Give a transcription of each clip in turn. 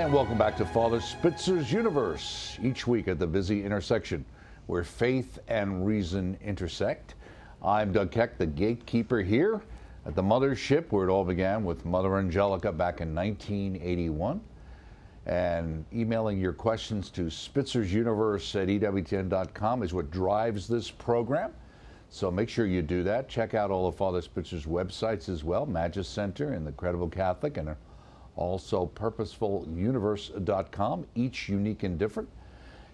And welcome back to Father Spitzer's Universe. Each week at the busy intersection where faith and reason intersect. I'm Doug Keck, the gatekeeper here at the mothership where it all began with Mother Angelica back in 1981. And emailing your questions to spitzer'suniverse at EWTN.com is what drives this program. So make sure you do that. Check out all of Father Spitzer's websites as well Magis Center and the Credible Catholic, and also purposefuluniverse.com, each unique and different.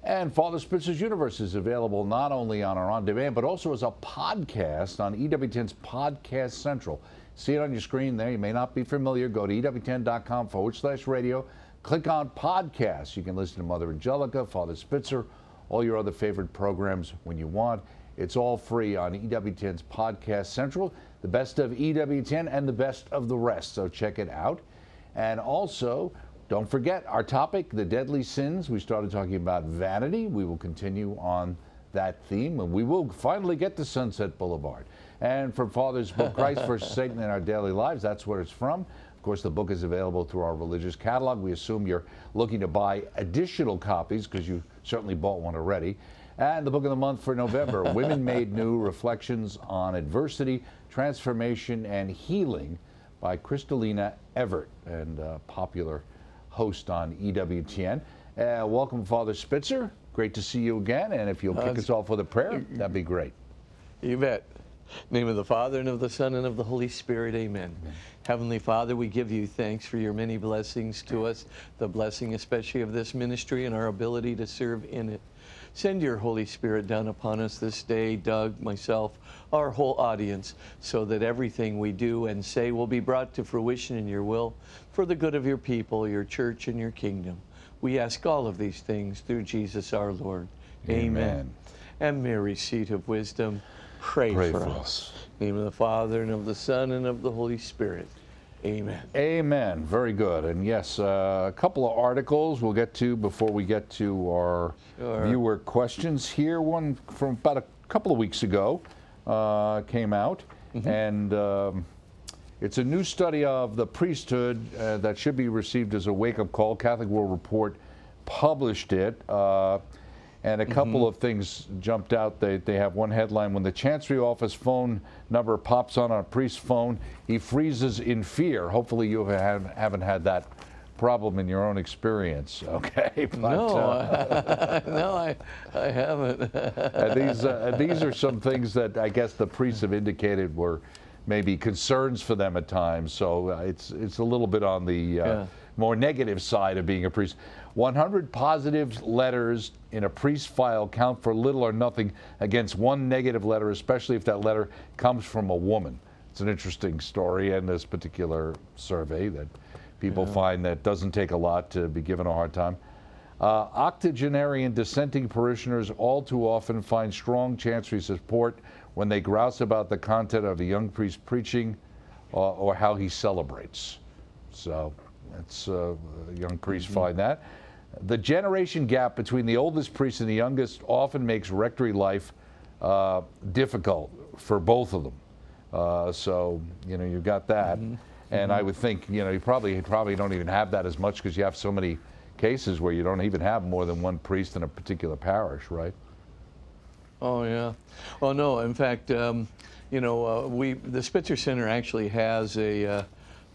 And Father Spitzer's Universe is available not only on our on demand, but also as a podcast on EWTN's Podcast Central. See it on your screen there. You may not be familiar. Go to EWTN.com forward slash radio. Click on podcasts. You can listen to Mother Angelica, Father Spitzer, all your other favorite programs when you want. It's all free on EWTN's Podcast Central, the best of EWTN and the best of the rest. So check it out. And also, don't forget our topic, the deadly sins. We started talking about vanity. We will continue on that theme, and we will finally get to Sunset Boulevard. And from Father's book, Christ versus Satan in Our Daily Lives, that's where it's from. Of course, the book is available through our religious catalog. We assume you're looking to buy additional copies because you certainly bought one already. And the book of the month for November, Women Made New Reflections on Adversity, Transformation, and Healing by Crystalina Evert, and uh, popular host on EWTN. Uh, welcome, Father Spitzer. Great to see you again. And if you'll kick uh, us off with a prayer, that'd be great. You bet. name of the Father, and of the Son, and of the Holy Spirit. Amen. Amen. Heavenly Father, we give you thanks for your many blessings to us, the blessing especially of this ministry and our ability to serve in it. Send your Holy Spirit down upon us this day, Doug, myself, our whole audience, so that everything we do and say will be brought to fruition in your will for the good of your people, your church, and your kingdom. We ask all of these things through Jesus our Lord. Amen. Amen. And Mary, seat of wisdom, pray, pray for, for us. us. name of the Father, and of the Son, and of the Holy Spirit. Amen. Amen. Very good. And yes, uh, a couple of articles we'll get to before we get to our sure. viewer questions here. One from about a couple of weeks ago uh, came out, mm-hmm. and um, it's a new study of the priesthood uh, that should be received as a wake up call. Catholic World Report published it. And a couple mm-hmm. of things jumped out. They, they have one headline When the Chancery Office phone number pops on a priest's phone, he freezes in fear. Hopefully, you have, haven't had that problem in your own experience, okay? But, no, uh, no, I, I haven't. these, uh, these are some things that I guess the priests have indicated were maybe concerns for them at times. So uh, it's it's a little bit on the uh, yeah. more negative side of being a priest. 100 positive letters in a priest file count for little or nothing against one negative letter, especially if that letter comes from a woman. It's an interesting story in this particular survey that people yeah. find that doesn't take a lot to be given a hard time. Uh, octogenarian dissenting parishioners all too often find strong chancery support when they grouse about the content of a young priest preaching uh, or how he celebrates. So that's uh, young priests mm-hmm. find that. The generation gap between the oldest priest and the youngest often makes rectory life uh, difficult for both of them. Uh, so you know you've got that, mm-hmm. and mm-hmm. I would think you know you probably probably don't even have that as much because you have so many cases where you don't even have more than one priest in a particular parish, right? Oh yeah. Well, no. In fact, um, you know, uh, we the Spitzer Center actually has a uh,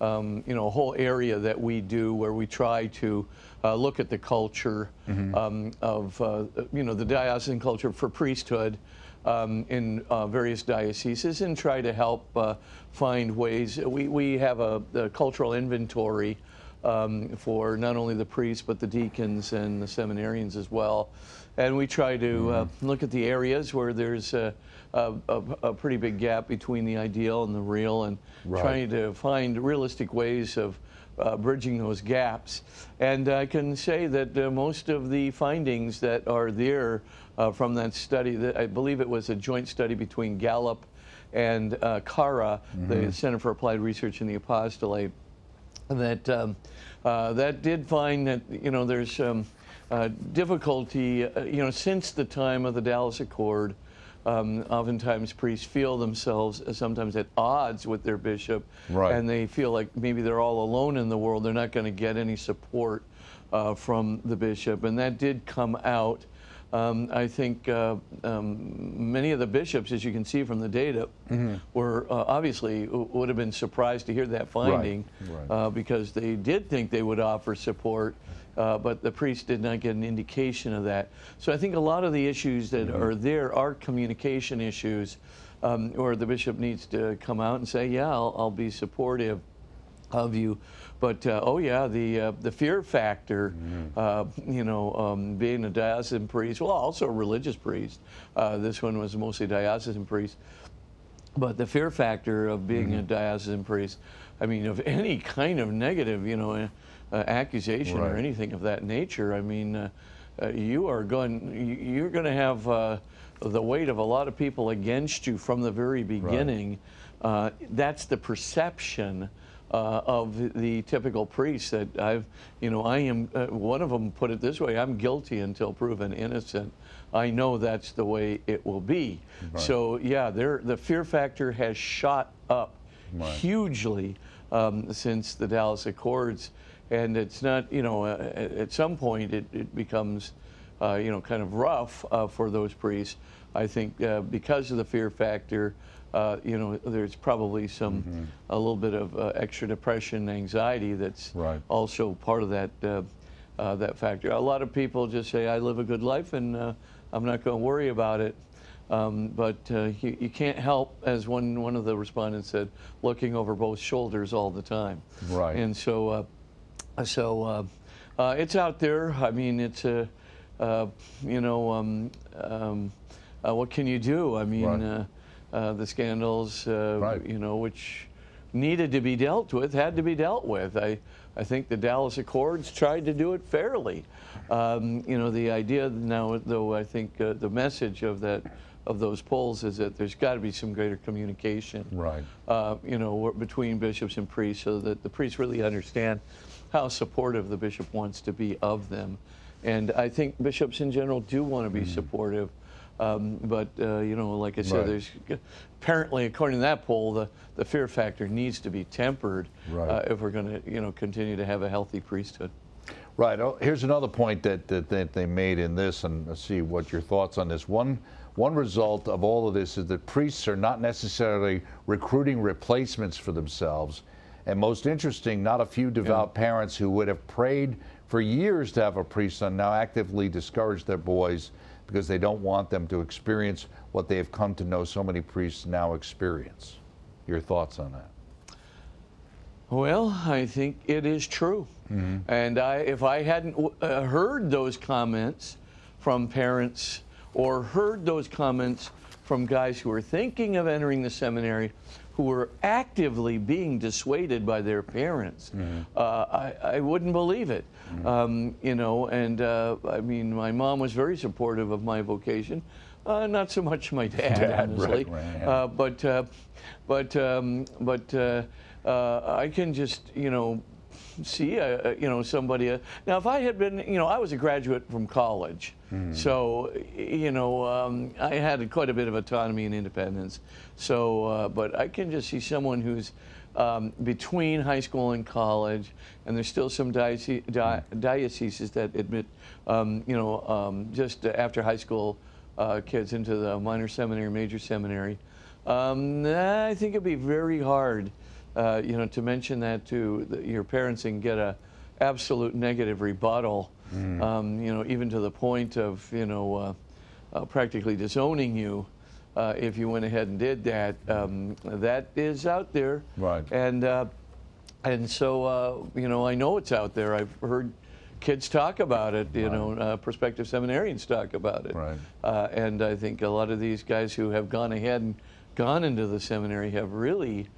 um, you know, a whole area that we do where we try to uh, look at the culture mm-hmm. um, of, uh, you know, the diocesan culture for priesthood um, in uh, various dioceses and try to help uh, find ways. We, we have a, a cultural inventory um, for not only the priests but the deacons and the seminarians as well. And we try to uh, mm-hmm. look at the areas where there's a, a, a, pretty big gap between the ideal and the real and right. trying to find realistic ways of uh, bridging those gaps. And I can say that uh, most of the findings that are there uh, from that study, that I believe it was a joint study between Gallup and uh, CARA, mm-hmm. the Center for Applied Research in the Apostolate, that um, uh, that did find that you know there's um, uh, difficulty, uh, you know, since the time of the Dallas Accord, um, oftentimes priests feel themselves uh, sometimes at odds with their bishop, Right. and they feel like maybe they're all alone in the world. They're not going to get any support uh, from the bishop, and that did come out. Um, I think uh, um, many of the bishops, as you can see from the data, were uh, obviously w- would have been surprised to hear that finding right. Uh, because they did think they would offer support, uh, but the priest did not get an indication of that. So I think a lot of the issues that are there are communication issues, um, where the bishop needs to come out and say, "Yeah, I'll, I'll be supportive." of you. But uh, oh yeah, the uh, the fear factor, uh, you know, um, being a diocesan priest, well, also a religious priest. Uh, this one was mostly diocesan priest. But the fear factor of being a diocesan priest, I mean, of any kind of negative, you know, uh, accusation or anything of that nature, I mean, uh, uh, you are going, you- you're going to have uh, the weight of a lot of people against you from the very beginning. Uh, that's the perception uh, of the, typical priest that I've, you know, I am, uh, one of them put it this way I'm guilty until proven innocent. I know that's the way it will be. So, yeah, the fear factor has shot up Right. hugely um, since the Dallas Accords. And it's not, you know, uh, at some point it, it becomes, uh, you know, kind of rough uh, for those priests. I think uh, because of the fear factor, uh, you know, there's probably some, a little bit of uh, extra depression, anxiety that's Right. also part of that, uh, uh, that factor. A lot of people just say, I live a good life and uh, I'm not going to worry about it. Um, but uh, you, you can't help, as one, one of the respondents said, looking over both shoulders all the time. Right. And so, uh, so uh, uh, it's out there. I mean, it's a, uh, you know, um, um, uh, what can you do? I mean, Right. uh, uh, the scandals, uh, Right. you know, which needed to be dealt with, had to be dealt with. I, I think the Dallas Accords tried to do it fairly. Um, you know, the idea now, though, I think uh, the message of that of those polls is that there's got to be some greater communication Right. uh, you know, between bishops and priests so that the priests really understand how supportive the bishop wants to be of them. And I think bishops in general do want to be supportive. Um, but, uh, you know, like I said, Right. there's apparently, according to that poll, the, the fear factor needs to be tempered Right. uh, if we're going to, you know, continue to have a healthy priesthood. Right. Oh, here's another point that, that, that they made in this, and let's see what your thoughts on this. One, one result of all of this is that priests are not necessarily recruiting replacements for themselves. And most interesting, not a few devout parents who would have prayed for years to have a priest son now actively discourage their boys because they don't want them to experience what they have come to know so many priests now experience. Your thoughts on that? Well, I think it is true. And I, if I hadn't uh, heard those comments from parents or heard those comments from guys who were thinking of entering the seminary, who were actively being dissuaded by their parents, uh, I, I wouldn't believe it. Um, you know, and uh, I mean, my mom was very supportive of my vocation. Uh, not so much my dad, Dad, right, honestly. right, yeah. Uh, but uh, but um, but uh, uh, I can just you know see you know somebody. Uh, now, if I had been you know I was a graduate from college, so you know um, I had quite a bit of autonomy and independence. So, uh, but I can just see someone who's um, between high school and college, and there's still some diocese, di- dioceses that admit um, you know um, just after high school uh, kids into the minor seminary, major seminary. Um, I think it'd be very hard, uh, you know, to mention that to the, your parents and get a absolute negative rebuttal. Um, you know, even to the point of you know uh, uh, practically disowning you uh, if you went ahead and did that. Um, that is out there, Right. And uh, and so uh, you know, I know it's out there. I've heard kids talk about it. You know, uh, prospective seminarians talk about it. Right. Uh, and I think a lot of these guys who have gone ahead and gone into the seminary have really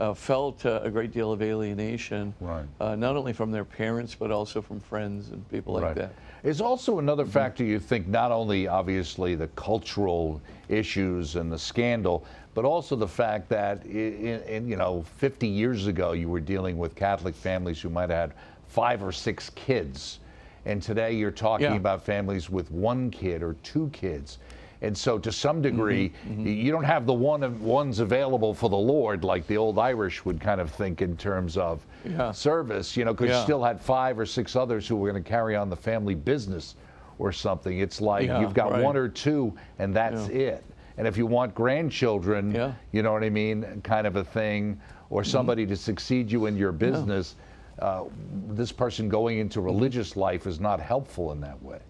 uh, felt uh, a great deal of alienation, Right. uh, not only from their parents but also from friends and people like that. Is also another factor you think not only obviously the cultural issues and the scandal, but also the fact that in, in you know 50 years ago you were dealing with Catholic families who might have had five or six kids, and today you're talking Yeah. about families with one kid or two kids. And so, to some degree, Mm-hmm, you don't have the one ones available for the Lord like the old Irish would kind of think in terms of Yeah. service, you know, because you still had five or six others who were going to carry on the family business or something. It's like Yeah, you've got right. one or two, and that's it. And if you want grandchildren, Yeah. you know what I mean, kind of a thing, or Mm-hmm. somebody to succeed you in your business, uh, this person going into Mm-hmm. religious life is not helpful in that way.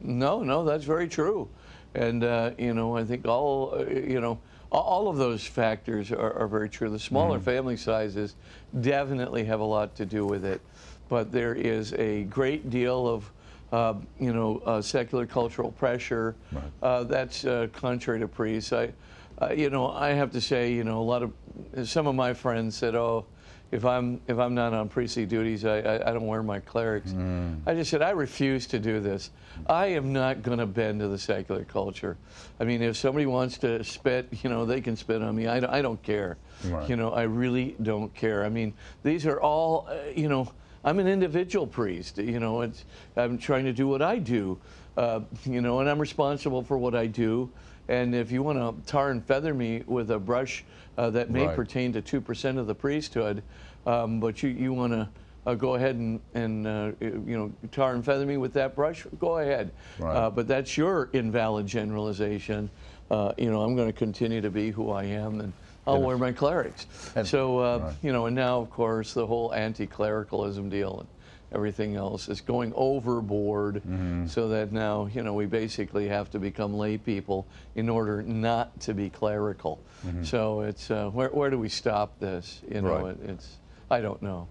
No, no, that's very true. And, uh, you know, I think all, uh, you know, all of those factors are, are very true. The smaller Mm-hmm. family sizes definitely have a lot to do with it. But there is a great deal of, uh, you know, uh, secular cultural pressure uh, that's uh, contrary to priests. I, uh, you know, I have to say, you know, a lot of, some of my friends said, oh, if I'm if I'm not on priestly duties, I, I, I don't wear my clerics. I just said I refuse to do this. I am not going to bend to the secular culture. I mean, if somebody wants to spit, you know, they can spit on me. I, don't- I don't care. Right. You know, I really don't care. I mean, these are all, uh, you know, I'm an individual priest. You know, it's, I'm trying to do what I do. Uh, you know, and I'm responsible for what I do. And if you want to tar and feather me with a brush uh, that may Right. pertain to two percent of the priesthood, um, but you, you want to uh, go ahead and, and uh, you know tar and feather me with that brush, go ahead. Right. Uh, but that's your invalid generalization. Uh, you know, I'm going to continue to be who I am, and I'll And- wear my clerics. and- so uh, right. you know, and now of course the whole anti-clericalism deal and everything else is going overboard, Mm-hmm. so that now you know we basically have to become lay people in order not to be clerical. So it's uh, where where do we stop this? You know. Right. it, it's I don't know.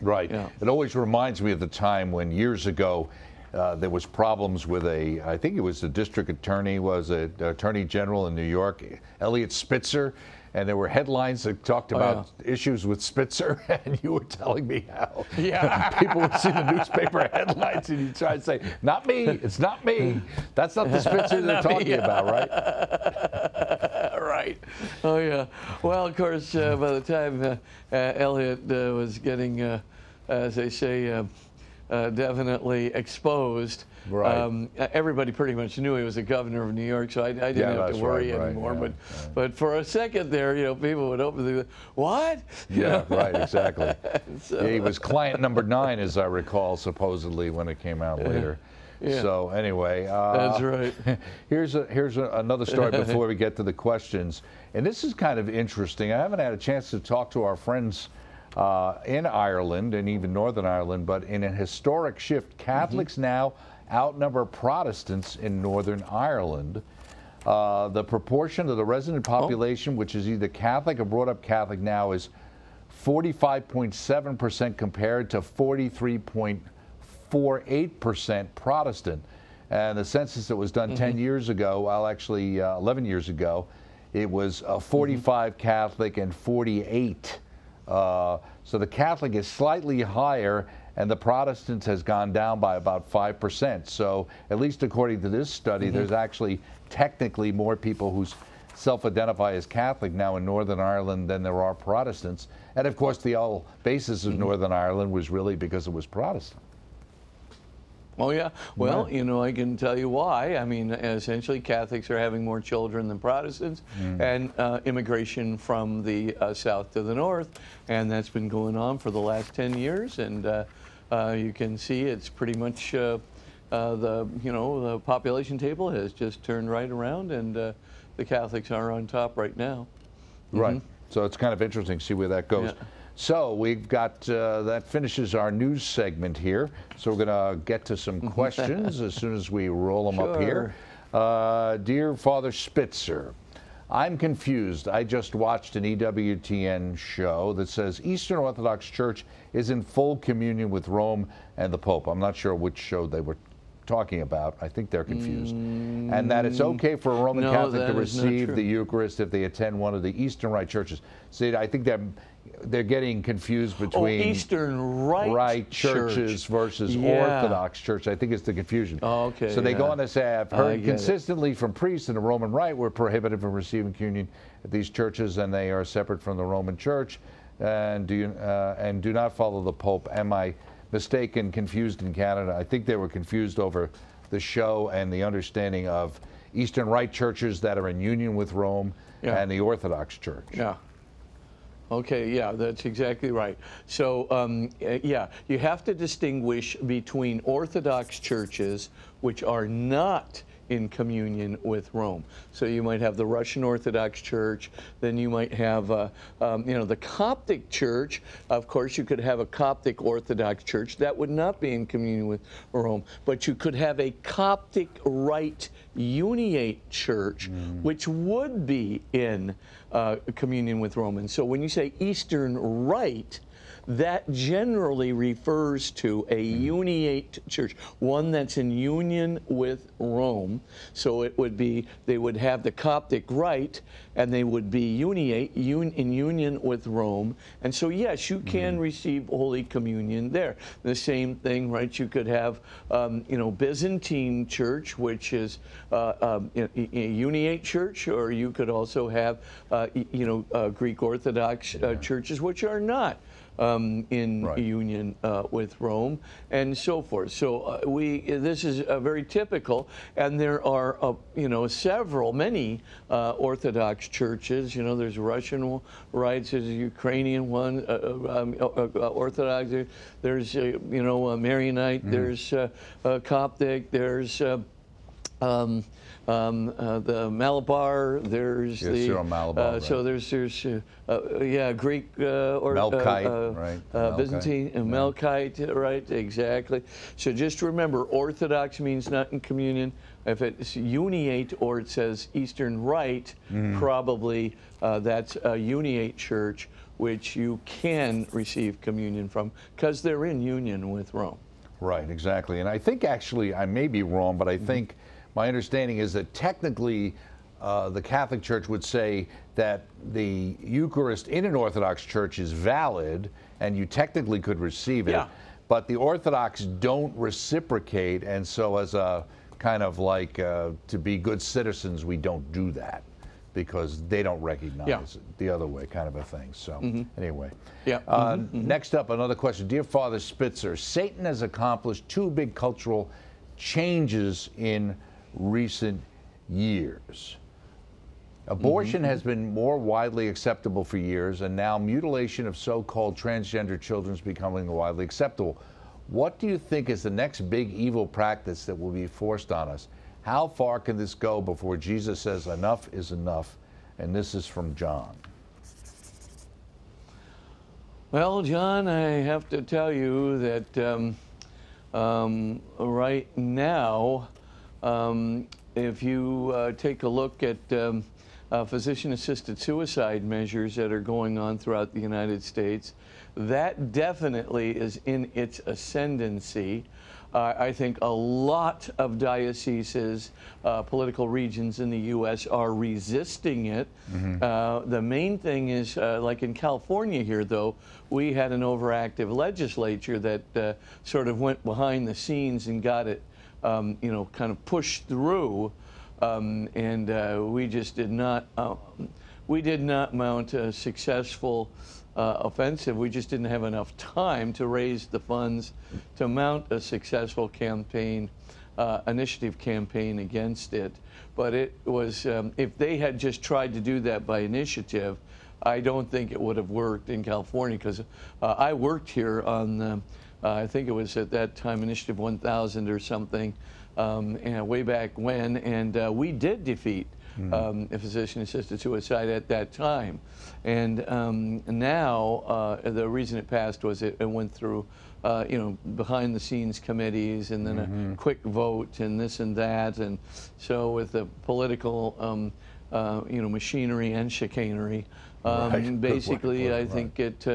Right. Yeah. It always reminds me of the time when years ago uh, there was problems with a, I think it was the district attorney, was it attorney general in New York, Eliot Spitzer, and there were headlines that talked Oh, about issues with Spitzer, and you were telling me how Yeah. people would see the newspaper headlines and you try to say, "Not me, it's not me, that's not the Spitzer they're Not me, talking about, right?" right. Oh yeah. Well, of course, uh, by the time uh, uh, Eliot uh, was getting, uh, as they say, uh, definitely exposed, Right. um, everybody pretty much knew he was the governor of New York, so I, I didn't Yeah, have to worry right, right, anymore. yeah, but, yeah. but for a second there, you know, people would open the what? Yeah, right, exactly. So- he was client number nine, as I recall, supposedly when it came out later. Yeah. So anyway, uh, That's right. Here's a, here's a, another story before we get to the questions, and this is kind of interesting. I haven't had a chance to talk to our friends uh, in Ireland and even Northern Ireland, but in a historic shift, Catholics now outnumber Protestants in Northern Ireland. Uh, the proportion of the resident population, which is either Catholic or brought up Catholic now, is 45.7% compared to 43.48% Protestant. And the census that was done 10 years ago, well, actually uh, 11 years ago, it was uh, 45 Catholic and 48. Uh, so the Catholic is slightly higher, and the Protestants has gone down by about 5%. So, at least according to this study, there's actually technically more people who self identify as Catholic now in Northern Ireland than there are Protestants. And of course, the whole basis of Northern Ireland was really because it was Protestant. Oh yeah. Well, Right. you know, I can tell you why. I mean, essentially, Catholics are having more children than Protestants, and uh, immigration from the uh, south to the north, and that's been going on for the last ten years. And uh, uh, you can see it's pretty much uh, uh, the you know the population table has just turned right around, and uh, the Catholics are on top right now. Right. So it's kind of interesting to see where that goes. Yeah. So we've got uh, that finishes our news segment here. So we're going to get to some questions as soon as we roll them up here. Uh, dear Father Spitzer, I'm confused. I just watched an EWTN show that says Eastern Orthodox Church is in full communion with Rome and the Pope. I'm not sure which show they were talking about. I think they're confused. and that it's okay for a Roman No, Catholic to that receive the Eucharist if they attend one of the Eastern Rite churches. See, I think they're they're getting confused Oh, between Eastern right Rite Church. churches versus Yeah. Orthodox church. I think it's the confusion. Oh, okay, So they go on to say, I've heard get it. consistently from priests in the Roman Rite we're prohibited from receiving communion at these churches, and they are separate from the Roman Church, and do you, uh, and do not follow the Pope. Am I mistaken? Confused in Canada? I think they were confused over the show and the understanding of Eastern Rite churches that are in union with Rome Yeah. and the Orthodox Church. Yeah. Okay, yeah, that's exactly right. So, um, uh, yeah, you have to distinguish between Orthodox churches, which are not in communion with Rome. So you might have the Russian Orthodox Church, then you might have, uh, um, you know, the Coptic Church. Of course, you could have a Coptic Orthodox Church that would not be in communion with Rome, but you could have a Coptic Rite Uniate Church, which would be in uh, communion with Rome. And so when you say Eastern Rite, that generally refers to a uniate church, one that's in union with Rome. So it would be, they would have the Coptic rite and they would be uniate, un, in union with Rome. And so, yes, you can receive Holy Communion there. The same thing, right? You could have, um, you know, Byzantine church, which is uh, um, a, a uniate church, or you could also have, uh, you know, uh, Greek Orthodox uh, churches, which are not um, in Right. union uh, with Rome, and so forth. So uh, we this is uh, very typical, and there are uh, you know several, many uh, Orthodox churches. You know, there's Russian rites, there's a Ukrainian one, um, Orthodox. There's uh, you know uh, Maronite. There's uh, uh, Coptic. There's uh, um, um, uh, the Malabar. There's the Syro-Malabar, uh, so there's there's uh, uh, yeah Greek uh, or uh, Melkite, right, Uh, Melkite, Byzantine yeah. Melkite, right? Exactly. So just remember, Orthodox means not in communion. If it's uniate or it says Eastern Rite, Mm-hmm. probably uh, that's a uniate church which you can receive communion from because they're in union with Rome. Right, exactly. And I think actually, I may be wrong, but I Mm-hmm. think my understanding is that technically uh, the Catholic Church would say that the Eucharist in an Orthodox church is valid and you technically could receive it. Yeah. But the Orthodox don't reciprocate, and so as a kind of like uh, to be good citizens, we don't do that because they don't recognize Yeah. it the other way, kind of a thing. So, anyway. Yeah. Uh, Next up, another question. Dear Father Spitzer, Satan has accomplished two big cultural changes in recent years. Abortion has been more widely acceptable for years, and now mutilation of so called transgender children is becoming widely acceptable. What do you think is the next big evil practice that will be forced on us? How far can this go before Jesus says enough is enough? And this is from John. Well, John, I have to tell you that um, um, right now, um, if you uh, take a look at um, uh, physician assisted suicide measures that are going on throughout the United States, that definitely is in its ascendancy. Uh, I think a lot of dioceses, uh, political regions in the U.S. are resisting it. Uh, the main thing is, uh, like in California here, though, we had an overactive legislature that uh, sort of went behind the scenes and got it, um, you know, kind of pushed through. Um, and uh, we just did not, uh, we did not mount a successful uh, offensive. We just didn't have enough time to raise the funds to mount a successful campaign, uh, initiative campaign against it. But it was, um, if they had just tried to do that by initiative, I don't think it would have worked in California because uh, I worked here on, um, uh, I think it was at that time Initiative 1000 or something, um, and way back when, and uh, we did defeat um, a physician-assisted suicide at that time. And um, now, uh, the reason it passed was it, it went through, uh, you know, behind-the-scenes committees, and then a quick vote, and this and that, and so with the political, um, uh, you know, machinery and chicanery. Um, Right. Basically, I think it.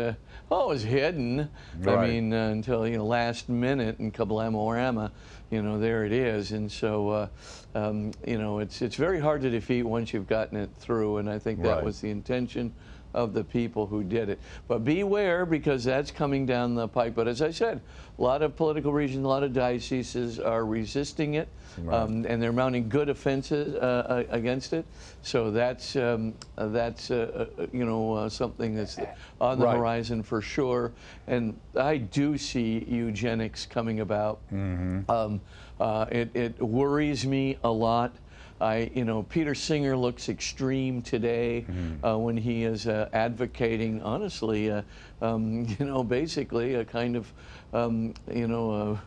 Oh, it was hidden. I mean, uh, until you know, last minute in Kablamorama, you know, there it is. And so, uh, um, you know, it's it's very hard to defeat once you've gotten it through. And I think that Right. was the intention of the people who did it. But beware because that's coming down the pike. But as I said, a lot of political regions, a lot of dioceses are resisting it, Right. um, and they're mounting good offenses uh, uh, against it. So that's um, uh, that's uh, uh, you know uh, something that's on the Right. horizon for sure. And I do see eugenics coming about. Mm-hmm. Um, uh, it, it worries me a lot. I, you know, Peter Singer looks extreme today uh, when he is uh, advocating, honestly, uh, um, you know, basically a kind of, um, you know,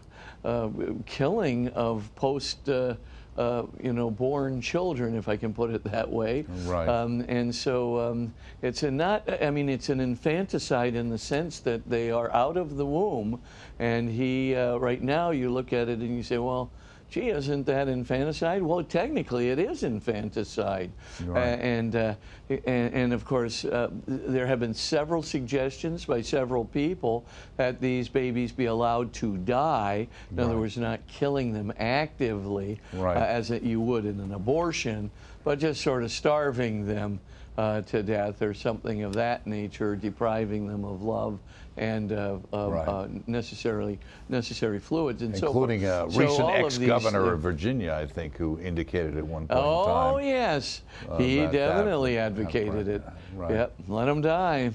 uh, uh, killing of post. Uh, uh, you know, born children, if I can put it that way. Right. Um, and so um, it's a not, I mean, it's an infanticide in the sense that they are out of the womb. And he, uh, right now, you look at it and you say, well, gee, isn't that infanticide? Well, technically, it is infanticide. Right. Uh, and, uh, and, and of course, uh, there have been several suggestions by several people that these babies be allowed to die. In other words, not killing them actively Right. uh, as it, you would in an abortion, but just sort of starving them uh, to death or something of that nature, depriving them of love and uh, of Right. uh, necessarily necessary fluids and so Including a. So recent all these, ex-governor uh, of Virginia, I think, who indicated at one point in Oh time. yes, uh, he that- that- definitely yeah, advocated right, it. right. Yep, let them die.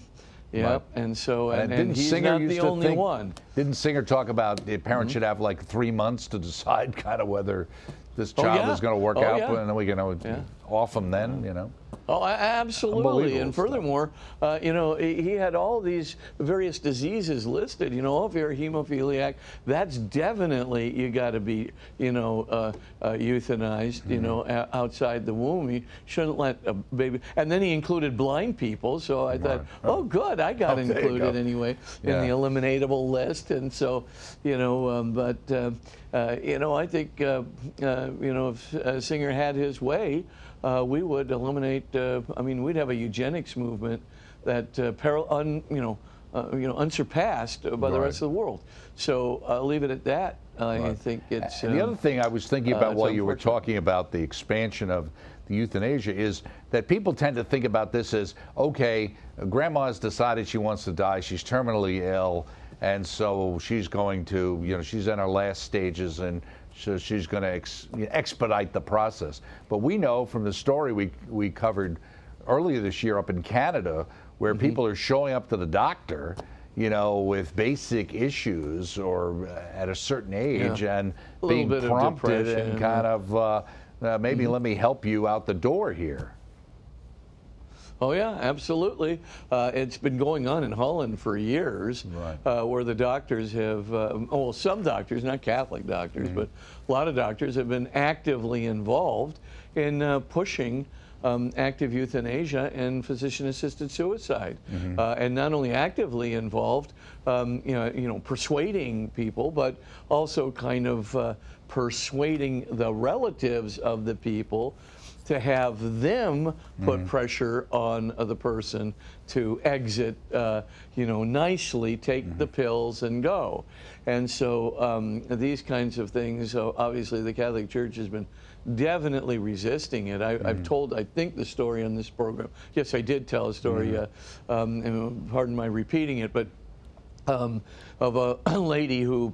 Yep, Right. and so And and, didn't and he's Singer not the only think- one. Didn't Singer talk about the parents should have like three months to decide kind of whether this Oh, child yeah. is going to work Oh, out, yeah. and then we can you know, Yeah. off them then, you know? Oh, absolutely. And furthermore, uh, you know, he had all these various diseases listed. You know, if you're a hemophiliac, that's definitely you got to be, you know, uh, uh, euthanized. You know, Mm-hmm. o- outside the womb, you shouldn't let a baby. And then he included blind people. So I thought, Right. oh, good, I got Oh, included go. anyway Yeah. in the eliminatable list. And so, you know, um, but uh, uh, you know, I think uh, uh, you know, if uh, Singer had his way uh, we would eliminate. Uh, I mean, we'd have a eugenics movement that uh, un, you know, uh, you know, unsurpassed by the rest of the world. So I'll leave it at that. I think it's. And the um, other thing I was thinking uh, about while you were talking about the expansion of the euthanasia is that people tend to think about this as okay, grandma has decided she wants to die, she's terminally ill, and so she's going to, you know, she's in her last stages and so she's going to ex- expedite the process. But we know from the story we, we covered earlier this year up in Canada where Mm-hmm. people are showing up to the doctor you know, with basic issues or at a certain age Yeah. and A being prompted and kind of uh, uh, maybe let me help you out the door here. Oh yeah, absolutely. Uh, it's been going on in Holland for years, Right. uh, where the doctors have, uh, oh, well, some doctors, not Catholic doctors, Mm-hmm. but a lot of doctors have been actively involved in uh, pushing um, active euthanasia and physician-assisted suicide, Mm-hmm. uh, and not only actively involved, um, you know, you know, persuading people, but also kind of uh, persuading the relatives of the people to have them put pressure on uh, the person to exit, uh, you know, nicely, take the pills and go. And so um, these kinds of things, uh, obviously, the Catholic Church has been definitely resisting it. I, I've told, I think, the story on this program. Yes, I did tell a story. Uh, um, and pardon my repeating it, but um, of a lady who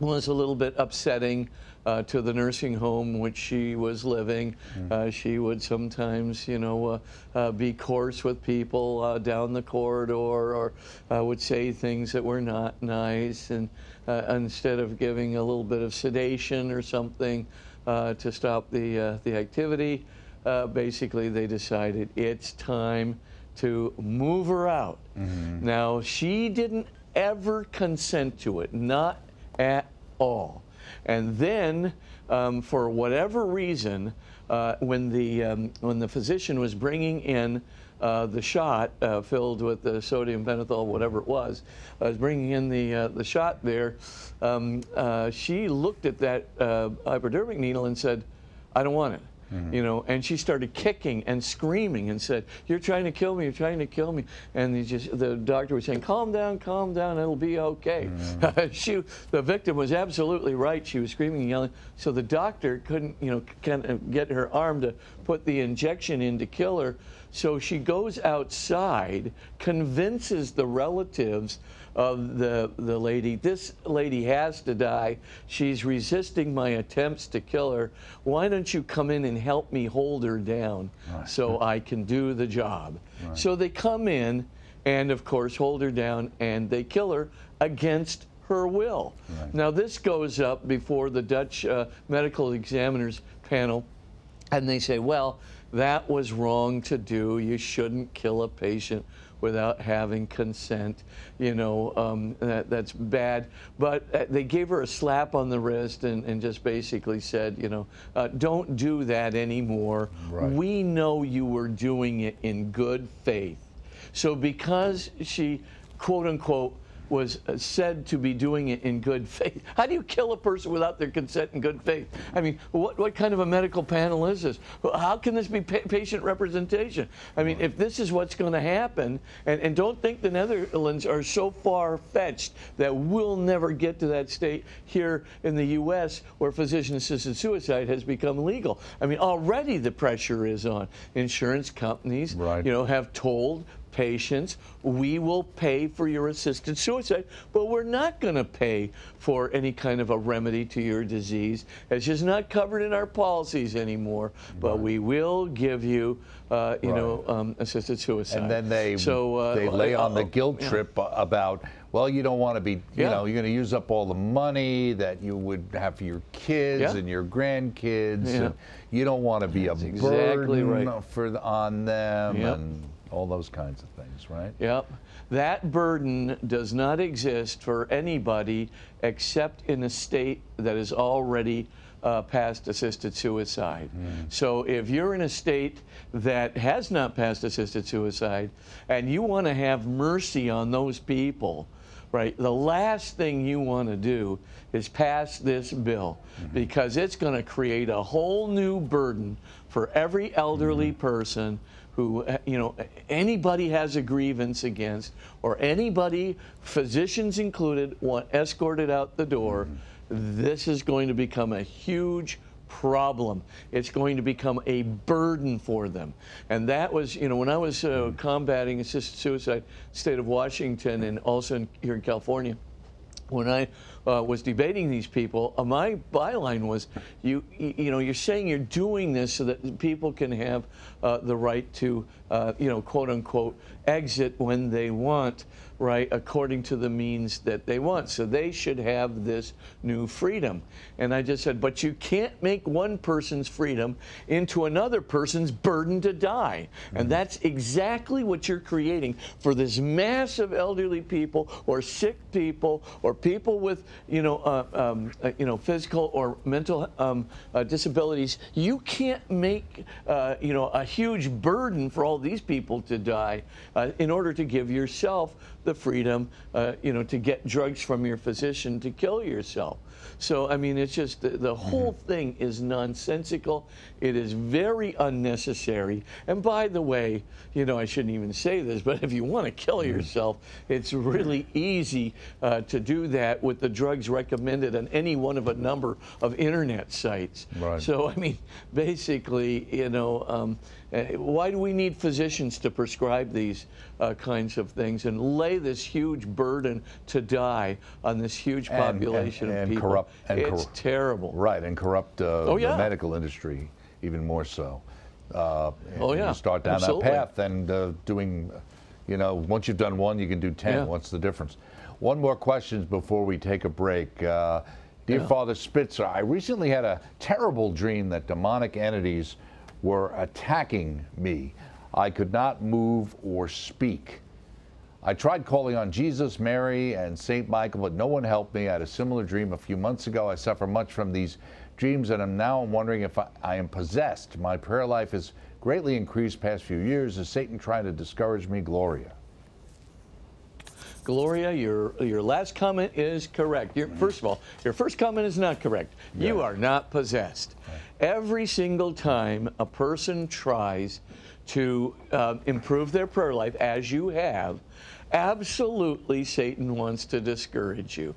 was a little bit upsetting uh, to the nursing home which she was living. Uh, she would sometimes, you know, uh, uh, be coarse with people uh, down the corridor or uh, would say things that were not nice. And uh, instead of giving a little bit of sedation or something uh, to stop the, uh, the activity, uh, basically they decided it's time to move her out. Now, she didn't ever consent to it, not at all. And then, um, for whatever reason, uh, when the um, when the physician was bringing in uh, the shot uh, filled with the sodium pentothal, whatever it was, uh, was bringing in the uh, the shot there, um, uh, she looked at that hypodermic needle and said, "I don't want it." Mm-hmm. you know, and she started kicking and screaming and said, "You're trying to kill me! You're trying to kill me!" And he just, the doctor was saying, "Calm down, calm down. It'll be okay." Mm-hmm. she, the victim was absolutely right. She was screaming and yelling. So the doctor couldn't, you know, kind of get her arm to put the injection in to kill her. So she goes outside, convinces the relatives of the, the lady, this lady has to die. She's resisting my attempts to kill her. Why don't you come in and help me hold her down so I can do the job? So they come in and, of course, hold her down and they kill her against her will. Now, this goes up before the Dutch uh, medical examiners panel and they say, well, that was wrong to do. You shouldn't kill a patient without having consent. You know, um, that, that's bad. But uh, they gave her a slap on the wrist and, and just basically said, you know, uh, don't do that anymore. Right. We know you were doing it in good faith. So because she, quote unquote, was uh, said to be doing it in good faith. How do you kill a person without their consent in good faith? I mean, what, what kind of a medical panel is this? How can this be pa patient representation? I mean, if this is what's going to happen, and, and don't think the Netherlands are so far fetched that we'll never get to that state here in the U.S. where physician assisted suicide has become legal. I mean, already the pressure is on. Insurance companies, Right. you know, have told patients, we will pay for your assisted suicide, but we're not going to pay for any kind of a remedy to your disease. It's just not covered in our policies anymore, but we will give you, uh, you know, um, assisted suicide. And then they so, uh, they lay on the uh, guilt yeah. trip about well you don't want to be you Yeah. know you're going to use up all the money that you would have for your kids Yeah. and your grandkids Yeah. and you don't want to be a exactly burden right. for the, on them Yep. and all those kinds of things right Yep. That burden does not exist for anybody except in a state that is already uh, passed assisted suicide. Hmm. So if you're in a state that has not passed assisted suicide and you want to have mercy on those people, right, the last thing you want to do is pass this bill mm-hmm. because it's going to create a whole new burden for every elderly mm-hmm. person who, uh, you know, anybody has a grievance against, or anybody, physicians included, want escorted out the door, this is going to become a huge problem. It's going to become a burden for them. And that was, you know, when I was uh, combating assisted suicide, state of Washington and also in, here in California, when I uh, was debating these people, uh, my byline was, you, you know, you're saying you're doing this so that people can have uh, the right to, uh, you know, quote unquote, exit when they want, right, according to the means that they want. So they should have this new freedom. And I just said, but you can't make one person's freedom into another person's burden to die. And that's exactly what you're creating for this mass of elderly people or sick people or people with, you know, uh, um, uh, you know, physical or mental um, uh, disabilities. You can't make, uh, you know, a huge burden for all these people to die uh, in order to give yourself the freedom, uh, you know, to get drugs from your physician to kill yourself. So, I mean, it's just the, the whole thing is nonsensical. It is very unnecessary. And by the way, you know, I shouldn't even say this, but if you want to kill yourself, it's really easy uh, to do that with the drugs recommended on any one of a number of internet sites. Right. So, I mean, basically, you know, um, why do we need physicians to prescribe these uh, kinds of things and lay this huge burden to die on this huge And- and- population and of people? corrupt- and it's corrupt- terrible. right and corrupt uh, Oh, the medical industry even more so uh, Oh, yeah. you start down Absolutely. that path and uh, doing you know once you've done one you can do 10 Yeah. what's the difference one more question before we take a break uh, dear Yeah. father spitzer i recently had a terrible dream that demonic entities were attacking me i could not move or speak I tried calling on Jesus, Mary, and St. Michael, but no one helped me. I had a similar dream a few months ago. I suffer much from these dreams, and I'm now wondering if I, I am possessed. My prayer life has greatly increased past few years. Is Satan trying to discourage me? Gloria. Gloria, your your last comment is correct. Your, first of all, your first comment is not correct. You are not possessed. Every single time a person tries to uh, improve their prayer life, as you have, absolutely Satan wants to discourage you.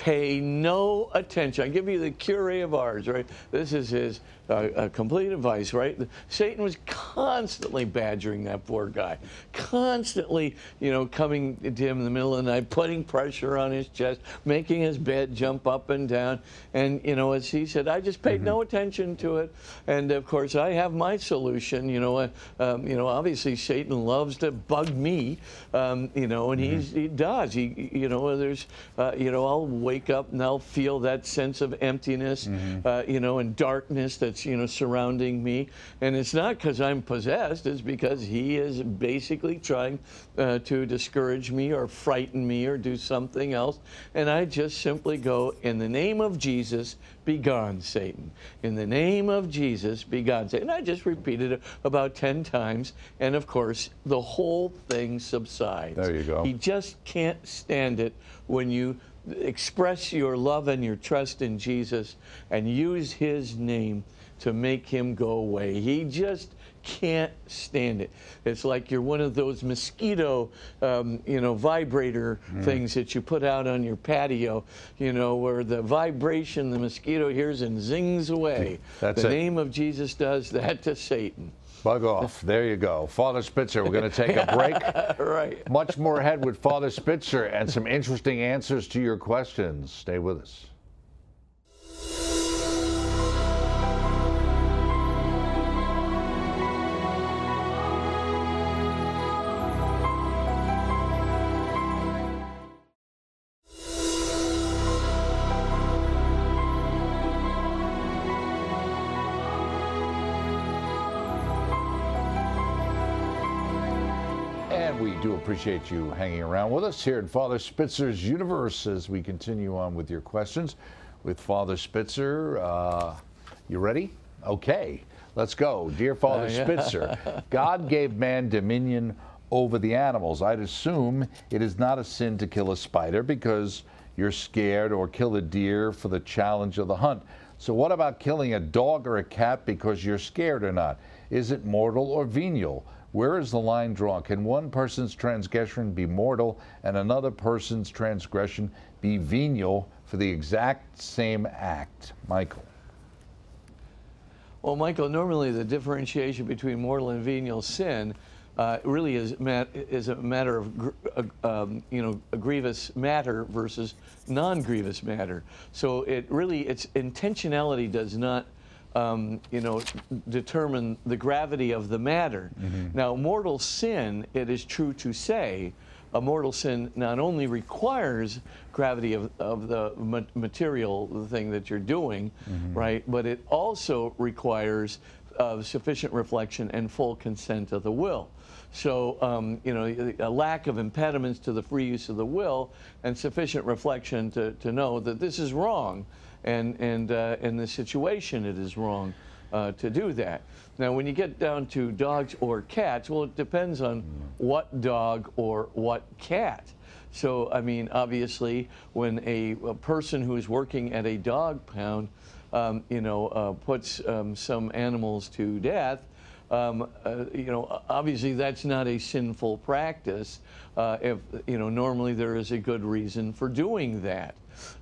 Pay no attention. I give you the Curé of Ars, right? This is his uh, uh, complete advice, right? Satan was constantly badgering that poor guy, constantly, you know, coming to him in the middle of the night, putting pressure on his chest, making his bed jump up and down. And, you know, as he said, I just paid no attention to it. And of course, I have my solution. You know, uh, um, you know, obviously Satan loves to bug me, um, you know, and he's, he does. He, you know, there's, uh, you know, I'll wake up and I'll feel that sense of emptiness, uh, you know, and darkness that's, you know, surrounding me. And it's not because I'm possessed, it's because he is basically trying uh, to discourage me or frighten me or do something else. And I just simply go, in the name of Jesus, be gone, Satan. In the name of Jesus, be gone, Satan. And I just repeated it about 10 times. And of course, the whole thing subsides. There you go. He just can't stand it when you express your love and your trust in Jesus and use his name to make him go away. He just can't stand it. It's like you're one of those mosquito, um, you know, vibrator Mm. things that you put out on your patio, you know, where the vibration the mosquito hears and zings away. That's the it. name of Jesus does that to Satan. Bug off. There you go. Father Spitzer, we're going to take a break. right. Much more ahead with Father Spitzer and some interesting answers to your questions. Stay with us. Appreciate you hanging around with us here at Father Spitzer's Universe as we continue on with your questions with Father Spitzer. Uh, you ready? Okay, let's go. Dear Father Uh, yeah. Spitzer, God gave man dominion over the animals. I'd assume it is not a sin to kill a spider because you're scared or kill a deer for the challenge of the hunt. So, what about killing a dog or a cat because you're scared or not? Is it mortal or venial? Where is the line drawn? Can one person's transgression be mortal and another person's transgression be venial for the exact same act? Michael. Well, Michael, normally the differentiation between mortal and venial sin uh, really is, is a matter of uh, um, you know a grievous matter versus non-grievous matter. So it really its intentionality does not um, you know determine the gravity of the matter. Now, mortal sin, it is true to say, a mortal sin not only requires gravity of, of the ma- material the thing that you're doing, right, but it also requires uh, sufficient reflection and full consent of the will. So, um, you know, a lack of impediments to the free use of the will and sufficient reflection to, to know that this is wrong and, and uh, in this situation it is wrong uh, to do that. Now, when you get down to dogs or cats, well, it depends on what dog or what cat. So, I mean, obviously, when a, a person who is working at a dog pound, um, you know, uh, puts um, some animals to death, um, uh, you know, obviously that's not a sinful practice. Uh, if you know, normally there is a good reason for doing that,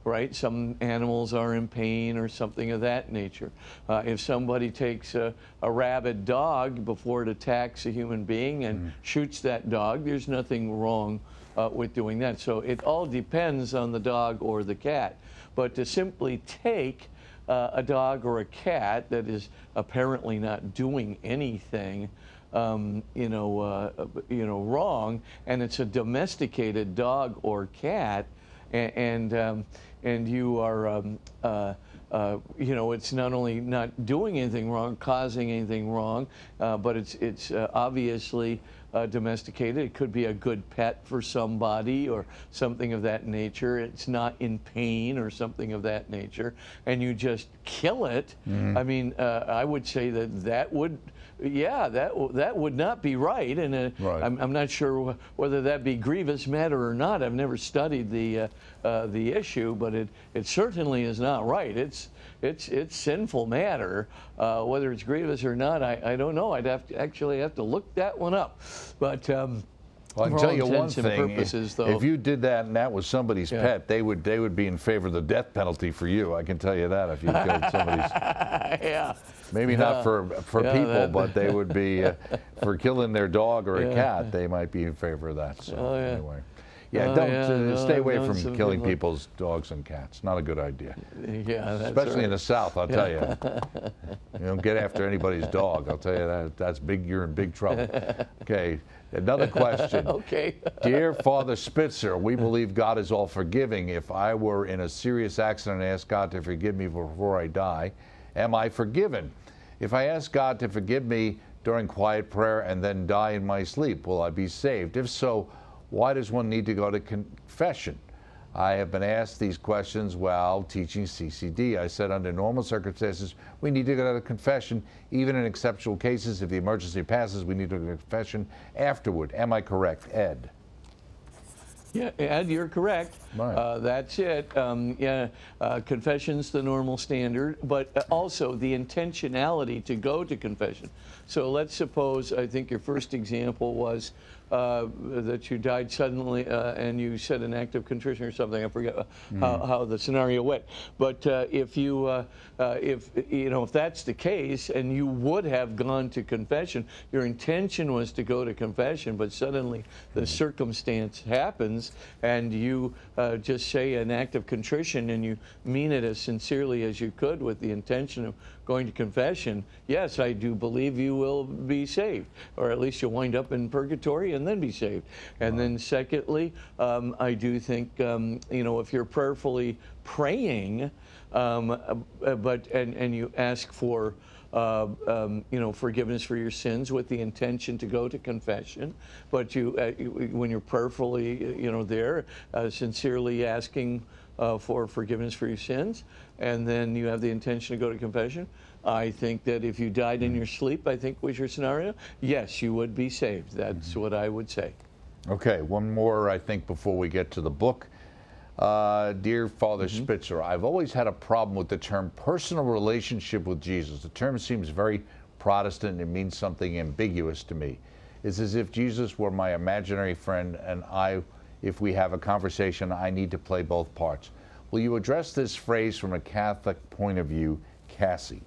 right? Some animals are in pain or something of that nature. Uh, if somebody takes a, a rabid dog before it attacks a human being and shoots that dog, there's nothing wrong uh, with doing that. So it all depends on the dog or the cat. But to simply take uh, a dog or a cat that is apparently not doing anything, um, you know, uh, you know, wrong, and it's a domesticated dog or cat, and and, um, and you are, um, uh, uh, you know, it's not only not doing anything wrong, causing anything wrong, uh, but it's it's uh, obviously uh, domesticated. It could be a good pet for somebody or something of that nature. It's not in pain or something of that nature, and you just kill it. I mean, uh, I would say that that would, yeah, that w- that would not be right, and uh, Right. I'm, I'm not sure wh- whether that be grievous matter or not. I've never studied the uh, uh, the issue, but it it certainly is not right. It's it's it's sinful matter. Uh, whether it's grievous or not, I, I don't know. I'd have to actually have to look that one up. But um, Well, I can tell you one thing. purposes, if, though, if you did that and that was somebody's Yeah. pet, they would they would be in favor of the death penalty for you. I can tell you that if you killed somebody's. yeah. Maybe Yeah. not for for Yeah, people, that- but they would be uh, for killing their dog or a cat. They might be in favor of that. So Oh, yeah. anyway, Yeah, Oh, don't yeah, uh, no, stay I've away from killing people- people's dogs and cats. Not a good idea. Yeah, that's Especially in the South, I'll tell you. you don't get after anybody's dog. I'll tell you that. That's big. You're in big trouble. Okay. Another question. Okay. Dear Father Spitzer, we believe God is all forgiving. If I were in a serious accident and asked God to forgive me before I die, am I forgiven? If I ask God to forgive me during quiet prayer and then die in my sleep, will I be saved? If so, why does one need to go to confession? I have been asked these questions while teaching CCD. I said, under normal circumstances, we need to go to confession. Even in exceptional cases, if the emergency passes, we need to go to confession afterward. Am I correct, Ed? Yeah, Ed, you're correct. Right. Uh, that's it. Um, yeah, uh, confession's the normal standard, but uh, also the intentionality to go to confession. So let's suppose, I think your first example was uh, that you died suddenly uh, and you said an act of contrition or something. I forget uh, how, how the scenario went. But uh, if you, uh, uh, if you know, if that's the case, and you would have gone to confession, your intention was to go to confession, but suddenly the circumstance happens, and you uh, just say an act of contrition, and you mean it as sincerely as you could with the intention of going to confession. Yes, I do believe you will be saved, or at least you'll wind up in purgatory and then be saved. And then, secondly, um, I do think um, you know if you're prayerfully praying, um, uh, but and and you ask for. Uh, um, you know, forgiveness for your sins with the intention to go to confession. But you, uh, you when you're prayerfully, you know, there, uh, sincerely asking uh, for forgiveness for your sins, and then you have the intention to go to confession. I think that if you died in your sleep, I think was your scenario, yes, you would be saved. That's what I would say. Okay, one more, I think, before we get to the book. Uh, dear Father Spitzer, I've always had a problem with the term personal relationship with Jesus. The term seems very Protestant and it means something ambiguous to me. It's as if Jesus were my imaginary friend and I, if we have a conversation, I need to play both parts. Will you address this phrase from a Catholic point of view, Cassie?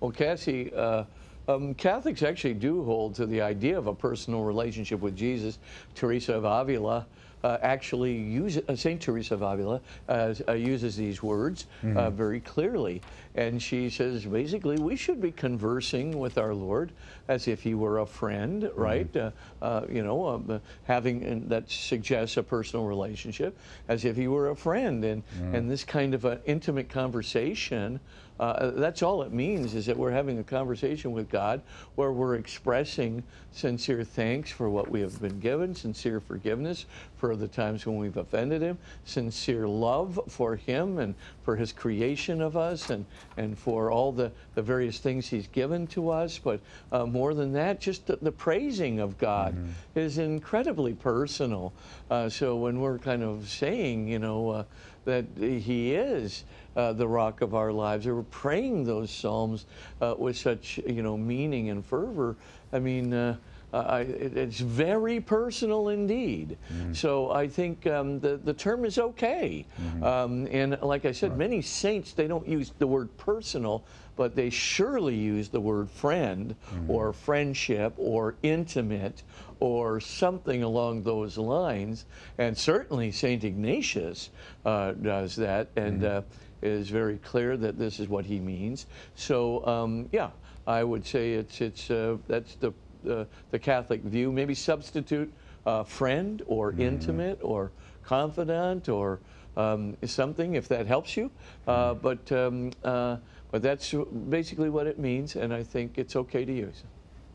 Well, Cassie, uh, um, Catholics actually do hold to the idea of a personal relationship with Jesus. Teresa of Avila uh, actually uses, uh, Saint Teresa of Avila uh, uh, uses these words uh, very clearly. And she says basically we should be conversing with our Lord as if he were a friend, right? Uh, uh, you know, um, uh, having, and that suggests a personal relationship, as if he were a friend. And, and this kind of an intimate conversation. Uh, that's all it means is that we're having a conversation with God where we're expressing sincere thanks for what we have been given, sincere forgiveness for the times when we've offended Him, sincere love for Him and for His creation of us and, and for all the, the various things He's given to us. But uh, more than that, just the, the praising of God is incredibly personal. Uh, so when we're kind of saying, you know, uh, that He is uh, the rock of our lives, or we're praying those psalms uh, with such you know meaning and fervor. I mean. Uh, I, it, it's very personal indeed. So I think um, the, the term is okay. Um, and like I said, many saints, they don't use the word personal, but they surely use the word friend or friendship or intimate or something along those lines. And certainly St. Ignatius uh, does that and uh, is very clear that this is what he means. So, um, yeah, I would say it's, it's, uh, that's the, uh, the Catholic view. Maybe substitute uh, friend or intimate or confidant or um, something if that helps you. Uh, but, um, uh, but that's basically what it means, and I think it's okay to use.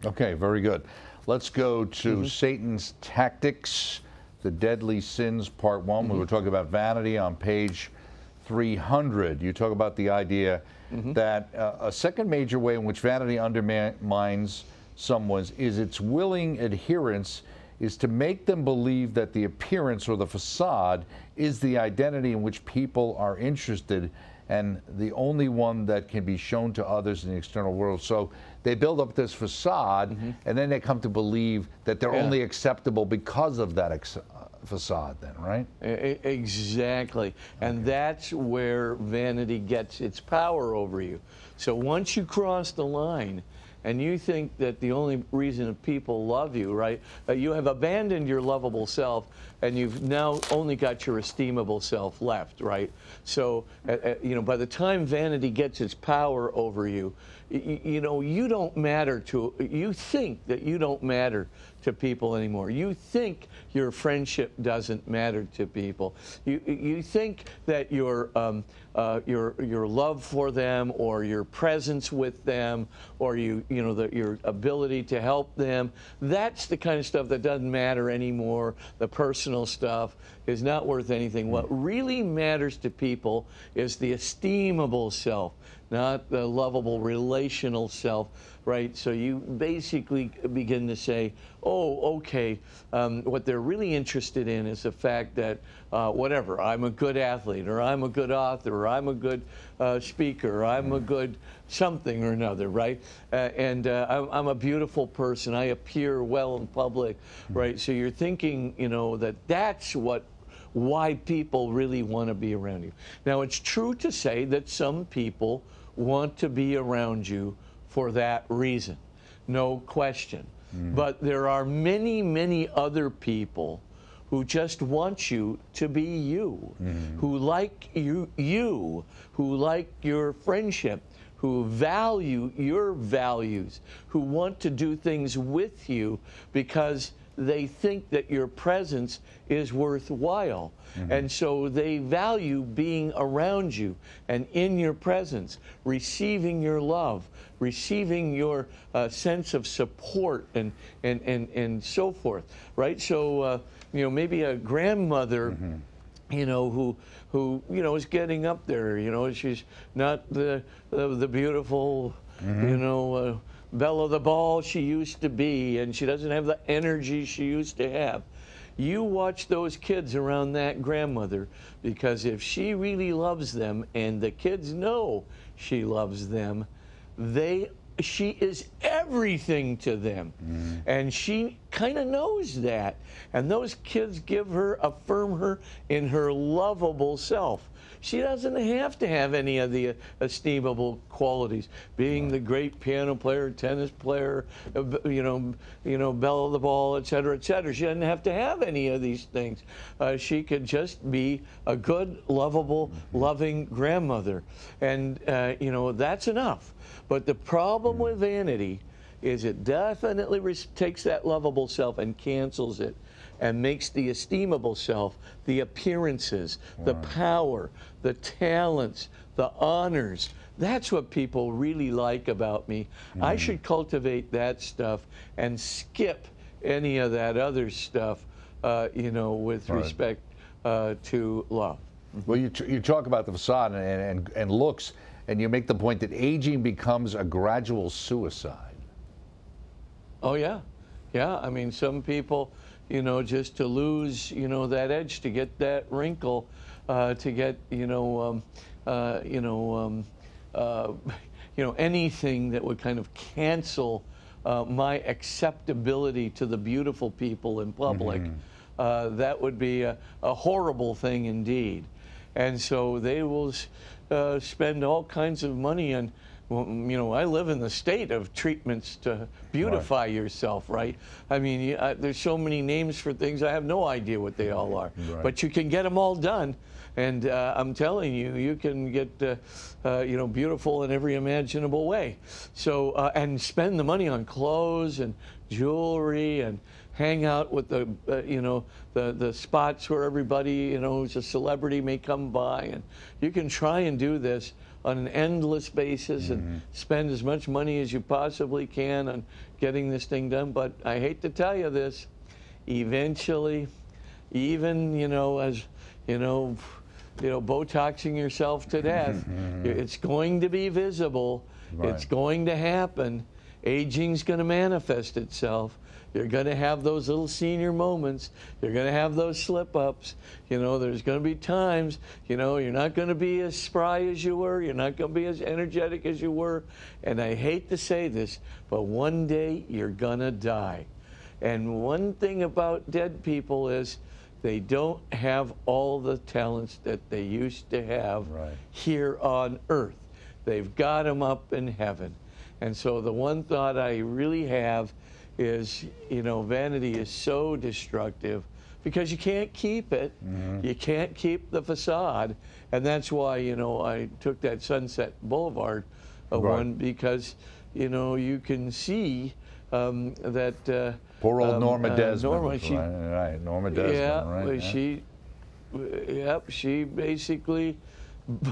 Okay, very good. Let's go to Mm-hmm. Satan's Tactics, The Deadly Sins, Part One. Mm-hmm. We were talking about vanity on page 300. You talk about the idea Mm-hmm. that uh, a second major way in which vanity undermines someone's is its willing adherence is to make them believe that the appearance or the facade is the identity in which people are interested and the only one that can be shown to others in the external world. So they build up this facade and then they come to believe that they're. Yeah. only acceptable because of that ex- uh, facade, then, right? Exactly. And that's where vanity gets its power over you. So once you cross the line and you think that the only reason people love you, right? Uh, you have abandoned your lovable self, and you've now only got your esteemable self left, right? So, uh, uh, you know, by the time vanity gets its power over you, you, know, you don't matter to, you think that you don't matter to people anymore. You think your friendship doesn't matter to people. You, you think that your, um, uh, your, your love for them or your presence with them or you, you know, the, your ability to help them, that's the kind of stuff that doesn't matter anymore. The personal stuff is not worth anything. What really matters to people is the esteemable self not the lovable relational self, right? So you basically begin to say, oh, okay, um, what they're really interested in is the fact that, uh, whatever, I'm a good athlete, or I'm a good author, or I'm a good uh, speaker, or I'm a good something or another, right? Uh, and uh, I'm, I'm, a beautiful person. I appear well in public, right? So you're thinking, you know, that that's what why people really want to be around you. Now, it's true to say that some people want to be around you for that reason, no question. Mm. But there are many, many other people who just want you to be you, mm. who like you, you, who like your friendship, who value your values, who want to do things with you because they think that your presence is worthwhile. Mm-hmm. And so they value being around you and in your presence, receiving your love, receiving your uh, sense of support and, and, and, and so forth, right? So, uh, you know, maybe a grandmother. Mm-hmm you know, who, who, you know, is getting up there. You know, she's not the the, the beautiful, mm-hmm. you know, uh, Belle of the ball she used to be, and she doesn't have the energy she used to have. You watch those kids around that grandmother because if she really loves them and the kids know she loves them, they she is everything to them. Mm. And she kind of knows that. And those kids give her, affirm her in her lovable self. She doesn't have to have any of the esteemable qualities, being the great piano player, tennis player, uh, you know, you know, belle of the ball, et cetera, et cetera. She doesn't have to have any of these things. Uh, she could just be a good, lovable, loving grandmother, and uh, you know that's enough. But the problem with vanity is it definitely takes that lovable self and cancels it and makes the esteemable self, the appearances, wow. the power, the talents, the honors. That's what people really like about me. Mm. I should cultivate that stuff and skip any of that other stuff, uh, you know, with right. respect uh, to love. Well, you, you talk about the facade and, and, and looks, and you make the point that aging becomes a gradual suicide. Oh, yeah. Yeah. I mean, some people you know, just to lose, you know, that edge, to get that wrinkle, uh, to get, you know, um, uh, you know, um, uh, you know, anything that would kind of cancel uh, my acceptability to the beautiful people in public. Mm-hmm. Uh, that would be a, a, horrible thing indeed. And so they will uh, spend all kinds of money on well, you know, I live in the state of treatments to beautify right. yourself, right? I mean, I, there's so many names for things, I have no idea what they all are. Right. But you can get them all done. And uh, I'm telling you, you can get, uh, uh, you know, beautiful in every imaginable way. So, uh, and spend the money on clothes and jewelry and hang out with the, uh, you know, the, the spots where everybody, you know, who's a celebrity may come by. And you can try and do this on an endless basis mm-hmm. and spend as much money as you possibly can on getting this thing done. But I hate to tell you this, eventually, even, you know, as, you know, you know, Botoxing yourself to death, mm-hmm. it's going to be visible. Right. It's going to happen. Aging's going to manifest itself. You're going to have those little senior moments. You're going to have those slip ups. You know, there's going to be times, you know, you're not going to be as spry as you were. You're not going to be as energetic as you were. And I hate to say this, but one day you're going to die. And one thing about dead people is they don't have all the talents that they used to have right. here on earth. They've got them up in heaven. And so the one thought I really have is, you know, vanity is so destructive because you can't keep it. Mm-hmm. You can't keep the facade. And that's why, you know, I took that Sunset Boulevard uh, Right. one because, you know, you can see um, that. Uh, Poor old um, Norma uh, Desmond. Norma, she, right, right, Norma Desmond. yeah, right? yeah. she, yep, she basically b-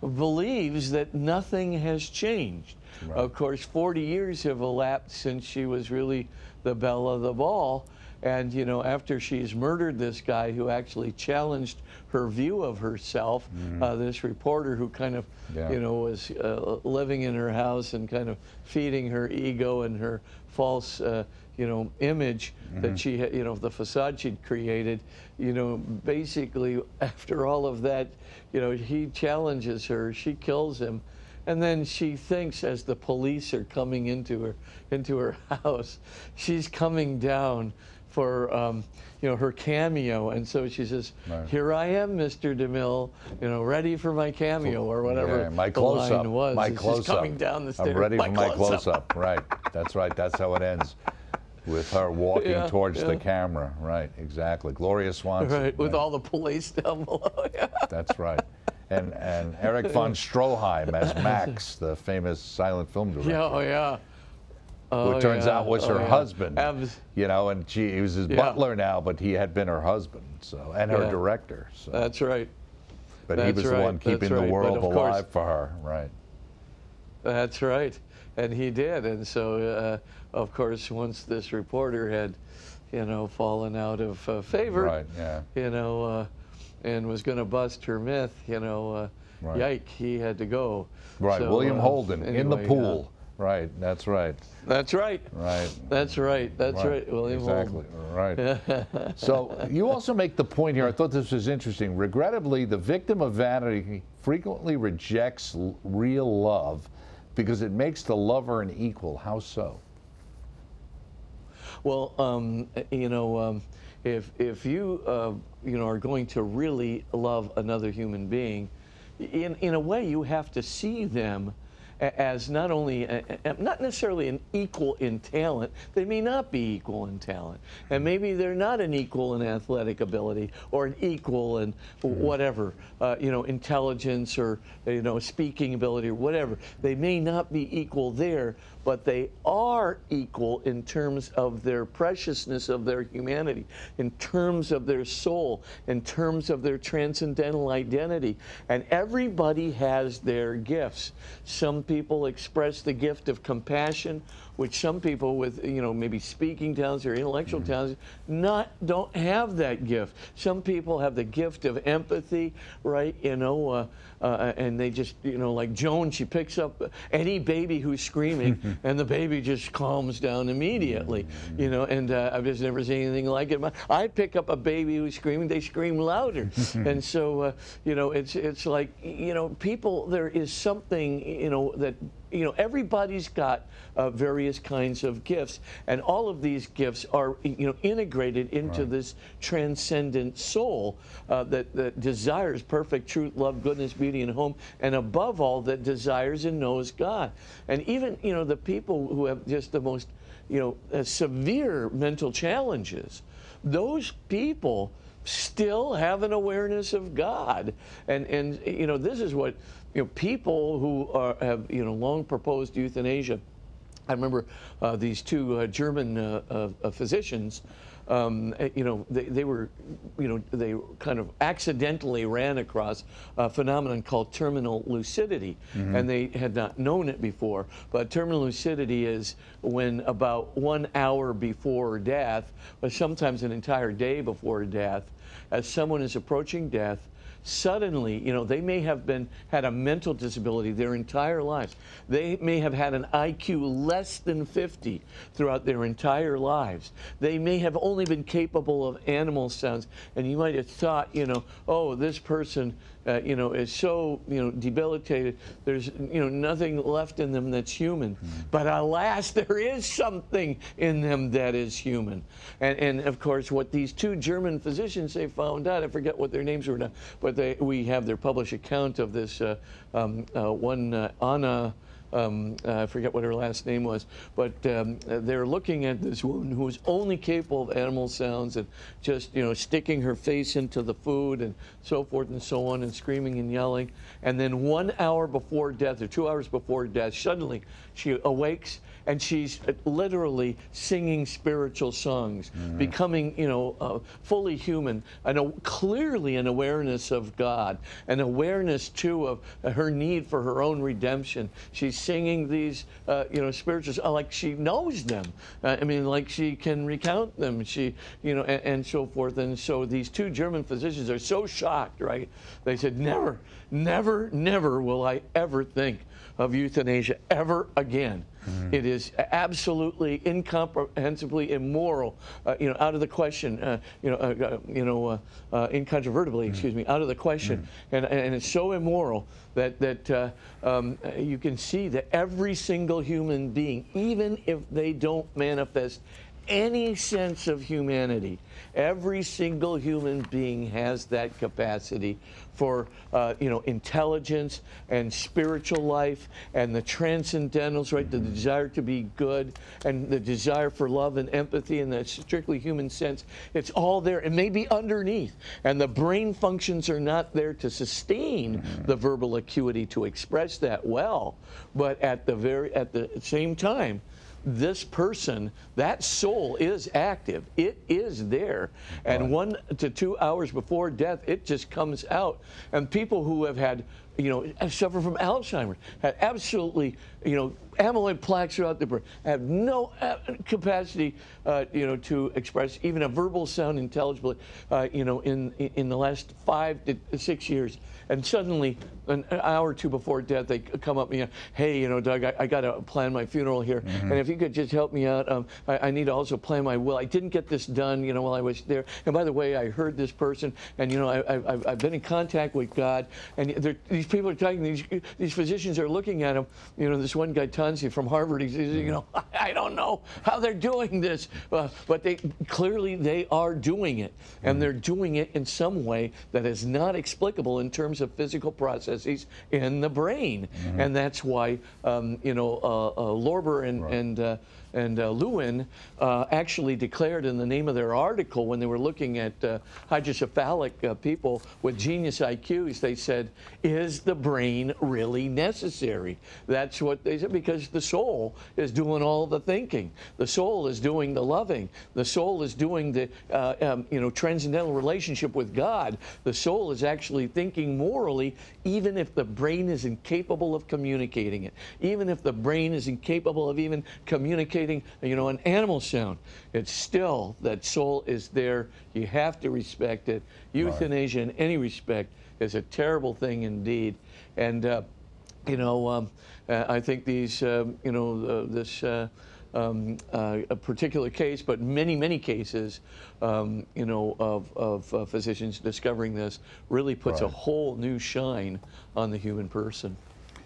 believes that nothing has changed. Right. Of course, 40 years have elapsed since she was really the belle of the ball. And, you know, after she's murdered this guy who actually challenged her view of herself, uh, this reporter who kind of, Mm-hmm. Yeah. you know, was uh, living in her house and kind of feeding her ego and her false, uh, you know, image Mm-hmm. that she had, you know, the facade she'd created, you know, basically after all of that, you know, he challenges her, she kills him. And then she thinks as the police are coming into her into her house, she's coming down for um, you know her cameo, and so she says, Right. "Here I am, Mr. DeMille, you know, ready for my cameo or whatever Yeah, my the close line up. was." My close up. coming down the stairs. I'm ready for my close close-up. up. Right. That's right. That's how it ends. With her walking Yeah, towards the camera. Right. Exactly. Gloria Swanson. Right, with right. all the police down below. Yeah. That's right. And and Erich von Stroheim as Max, the famous silent film director. Yeah, oh yeah. who Oh, it turns yeah, out was oh, her yeah. husband. Abs- you know, and she he was his Yeah. butler now, but he had been her husband, so and her Yeah. director. So, That's right. but he that's was the one keeping that's the world of course- alive for her, right? That's right. And he did. And so, uh, of course, once this reporter had, you know, fallen out of uh, favor, Right. Yeah. you know, uh, and was going to bust her myth, you know, uh, Right. yike, he had to go. Right. So, William uh, Holden in the anyway, uh, pool. right. That's right. that's right. Right. That's right. That's right. William exactly. Holden. Right. so you also make the point here. I thought this was interesting. Regrettably, the victim of vanity frequently rejects real love because it makes the lover an equal. How so? Well, um, you know, um, if if you uh, you know are going to really love another human being, in in a way you have to see them as not only a, not necessarily an equal in talent. They may not be equal in talent, and maybe they're not an equal in athletic ability or an equal in whatever uh, you know intelligence or you know speaking ability or whatever. They may not be equal there, but they are equal in terms of their preciousness of their humanity, in terms of their soul, in terms of their transcendental identity. And everybody has their gifts. Some people express the gift of compassion, which some people with, you know, maybe speaking talents or intellectual talents not don't have that gift. Some people have the gift of empathy, right? You know, uh, uh, and they just, you know, like Joan, she picks up any baby who's screaming, and the baby just calms down immediately, you know. And uh, I've just never seen anything like it. I pick up a baby who's screaming, they scream louder, and so, uh, you know, it's it's like, you know, people. There is something, you know, that you know, everybody's got uh, various kinds of gifts, and all of these gifts are, you know, integrated into Right. this transcendent soul uh, that, that desires perfect truth, love, goodness, beauty, and home, and above all, that desires and knows God. And even, you know, the people who have just the most, you know, uh, severe mental challenges, those people still have an awareness of God. And, and you know, this is what, you know, people who are, have, you know, long proposed euthanasia. I remember uh, these two uh, German uh, uh, physicians. Um, eh, you know, they, they were, you know, they kind of accidentally ran across a phenomenon called terminal lucidity, and they had not known it before. But terminal lucidity is when about one hour before death, but sometimes an entire day before death, as someone is approaching death, suddenly, you know, they may have been had a mental disability their entire lives. They may have had an IQ less than 50 throughout their entire lives. They may have only been capable of animal sounds, and you might have thought, you know, oh, this person, uh, you know, is so, you know, debilitated. There's, you know, nothing left in them that's human. But alas, there is something in them that is human. And, and of course, what these two German physicians they found out, I forget what their names were now, but they, we have their published account of this uh, um, uh, one uh, Anna. Um, I forget what her last name was, but um, they're looking at this woman who is only capable of animal sounds and just you know sticking her face into the food and so forth and so on and screaming and yelling. And then one hour before death or two hours before death, suddenly she awakes and she's literally singing spiritual songs, mm-hmm. becoming, you know, uh, fully human, and a, clearly an awareness of God, an awareness too of her need for her own redemption. She's singing these, uh, you know, spirituals uh, like she knows them. Uh, I mean, like she can recount them. She, you know, and, and so forth. And so these two German physicians are so shocked, right? They said, never, never, never will I ever think of euthanasia ever again. Mm-hmm. It is absolutely incomprehensibly immoral, uh, you know, out of the question, uh, you know, uh, uh you know, uh, uh, incontrovertibly, mm-hmm. excuse me, out of the question, mm-hmm. and, and it's so immoral that that um, you can see that every single human being, even if they don't manifest any sense of humanity. Every single human being has that capacity for, uh, you know, intelligence and spiritual life and the transcendentals, right? The desire to be good and the desire for love and empathy and the strictly human sense. It's all there. It may be underneath. And the brain functions are not there to sustain mm-hmm. the verbal acuity to express that well. But at the very, at the same time, this person, that soul is active. It is there. And one to two hours before death, it just comes out. And people who have had, you know, suffer from Alzheimer's, had absolutely, you know, amyloid plaques throughout the brain, have no uh, capacity, uh, you know, to express even a verbal sound intelligibly, uh, you know, in in the last five to six years. And suddenly, an hour or two before death, they come up and you know, hey, you know, Doug, I, I got to plan my funeral here, mm-hmm. and if you could just help me out, um, I, I, need to also plan my will. I didn't get this done, you know, while I was there. And by the way, I heard this person, and you know, I, have been in contact with God, and these people are talking. These these physicians are looking at him. You know, this one guy Tanzi from Harvard. He's, you know, I don't know how they're doing this, uh, but they clearly they are doing it, and they're doing it in some way that is not explicable in terms of physical processes in the brain, mm-hmm. and that's why um, you know uh, uh, Lorber and right. and uh, and uh, Lewin uh, actually declared in the name of their article when they were looking at uh, hydrocephalic uh, people with genius IQs, they said, Is the brain really necessary? That's what they said, because the soul is doing all the thinking. The soul is doing the loving. The soul is doing the uh, um, you know, transcendental relationship with God. The soul is actually thinking morally, even if the brain is incapable of communicating it, even if the brain is incapable of even communicating you know, an animal sound. It's still that soul is there. You have to respect it. Euthanasia, right. in any respect, is a terrible thing indeed. And uh, you know, um, uh, I think these, um, you know, uh, this. Um, uh, a particular case, but many, many cases, um, you know, of, of uh, physicians discovering this really puts right. a whole new shine on the human person.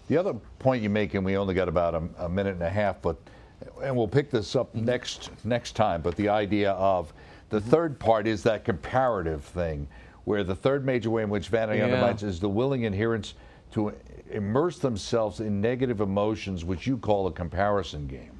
The other point you make, and we only got about a, a minute and a half, but and we'll pick this up next next time. But the idea of the mm-hmm. third part is that comparative thing, where the third major way in which vanity yeah. undermines is the willing adherence to immerse themselves in negative emotions, which you call a comparison game.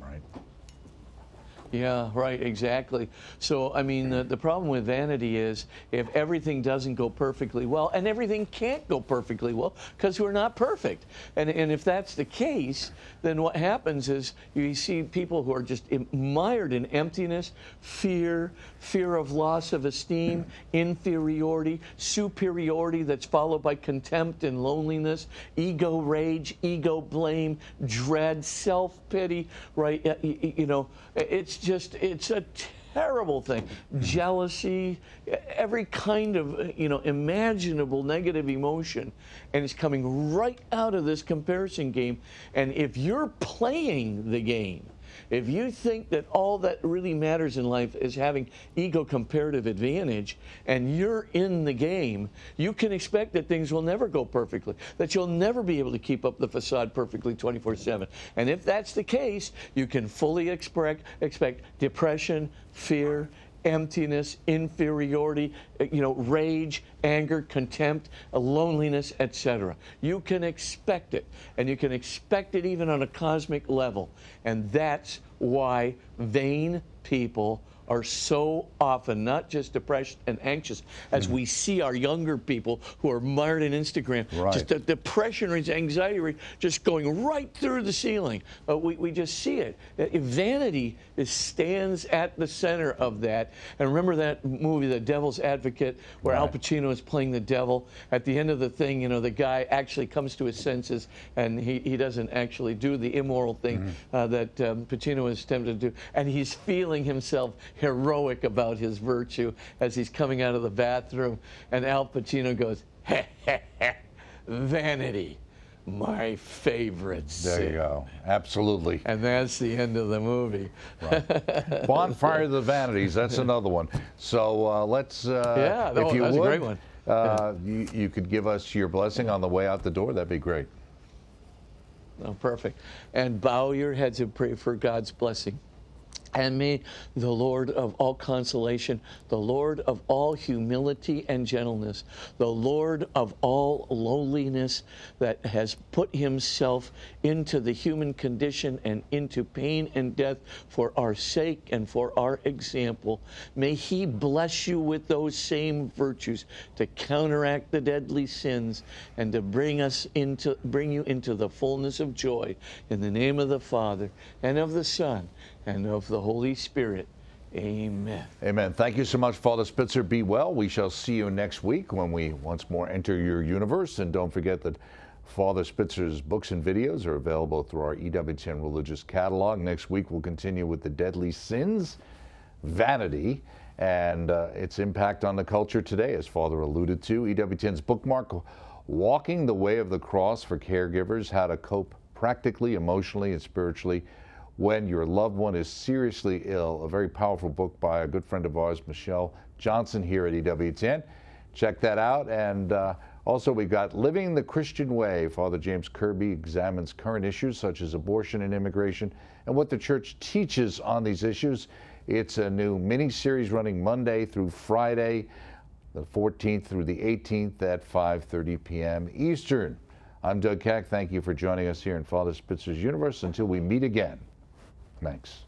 Yeah, right, exactly. So, I mean, the, the problem with vanity is if everything doesn't go perfectly well, and everything can't go perfectly well because we're not perfect. And, and if that's the case, then what happens is you see people who are just mired in emptiness, fear, fear of loss of esteem, inferiority, superiority that's followed by contempt and loneliness, ego rage, ego blame, dread, self pity, right? You know, it's just, it's a terrible thing. Mm-hmm. Jealousy, every kind of, you know, imaginable negative emotion. And it's coming right out of this comparison game. And if you're playing the game, if you think that all that really matters in life is having ego comparative advantage and you're in the game, you can expect that things will never go perfectly, that you'll never be able to keep up the facade perfectly 24 7. And if that's the case, you can fully expect, expect depression, fear, emptiness, inferiority, uh, you know, rage, anger, contempt, uh, loneliness, etc. You can expect it, and you can expect it even on a cosmic level. And that's why vain people are so often not just depressed and anxious as Mm-hmm. we see our younger people who are mired in Instagram. Right. Just the depression rates, anxiety rate just going right through the ceiling. Uh, we, we just see it. Uh, Vanity is, stands at the center of that. And remember that movie, The Devil's Advocate, where Al Pacino is playing the devil? At the end of the thing, you know, the guy actually comes to his senses and he, he doesn't actually do the immoral thing Mm-hmm. uh, that um, Pacino is tempted to do. And he's feeling himself heroic about his virtue as he's coming out of the bathroom. And Al Pacino goes, heh, heh, heh, vanity, my favorite There you go. Absolutely. And that's the end of the movie. Bonfire of the Vanities. That's another one. So uh, let's, uh, Yeah, no, if you that's a would, great one. Uh, you, you could give us your blessing on the way out the door. That'd be great. Oh, perfect. And bow your heads and pray for God's blessing. And may the Lord of all consolation, the Lord of all humility and gentleness, the Lord of all lowliness that has put himself into the human condition and into pain and death for our sake and for our example, may he bless you with those same virtues to counteract the deadly sins and to bring us into bring you into the fullness of joy in the name of the Father and of the Son and of the Holy Spirit. Amen. Amen. Thank you so much, Father Spitzer. Be well. We shall see you next week when we once more enter your universe. And don't forget that Father Spitzer's books and videos are available through our EWTN religious catalog. Next week, we'll continue with the deadly sins, vanity, and uh, its impact on the culture today, as Father alluded to. EWTN's bookmark, Walking the Way of the Cross for Caregivers How to Cope Practically, Emotionally, and Spiritually when your loved one is seriously ill. A very powerful book by a good friend of ours, Michelle Johnson, here at EWTN. Check that out. And uh, also, we've got Living the Christian Way. Father James Kirby examines current issues such as abortion and immigration and what the church teaches on these issues. It's a new mini series running Monday through Friday, the 14th through the 18th at 5:30 p.m. Eastern. I'm Doug Keck. Thank you for joining us here in Father Spitzer's Universe. Until we meet again. Thanks.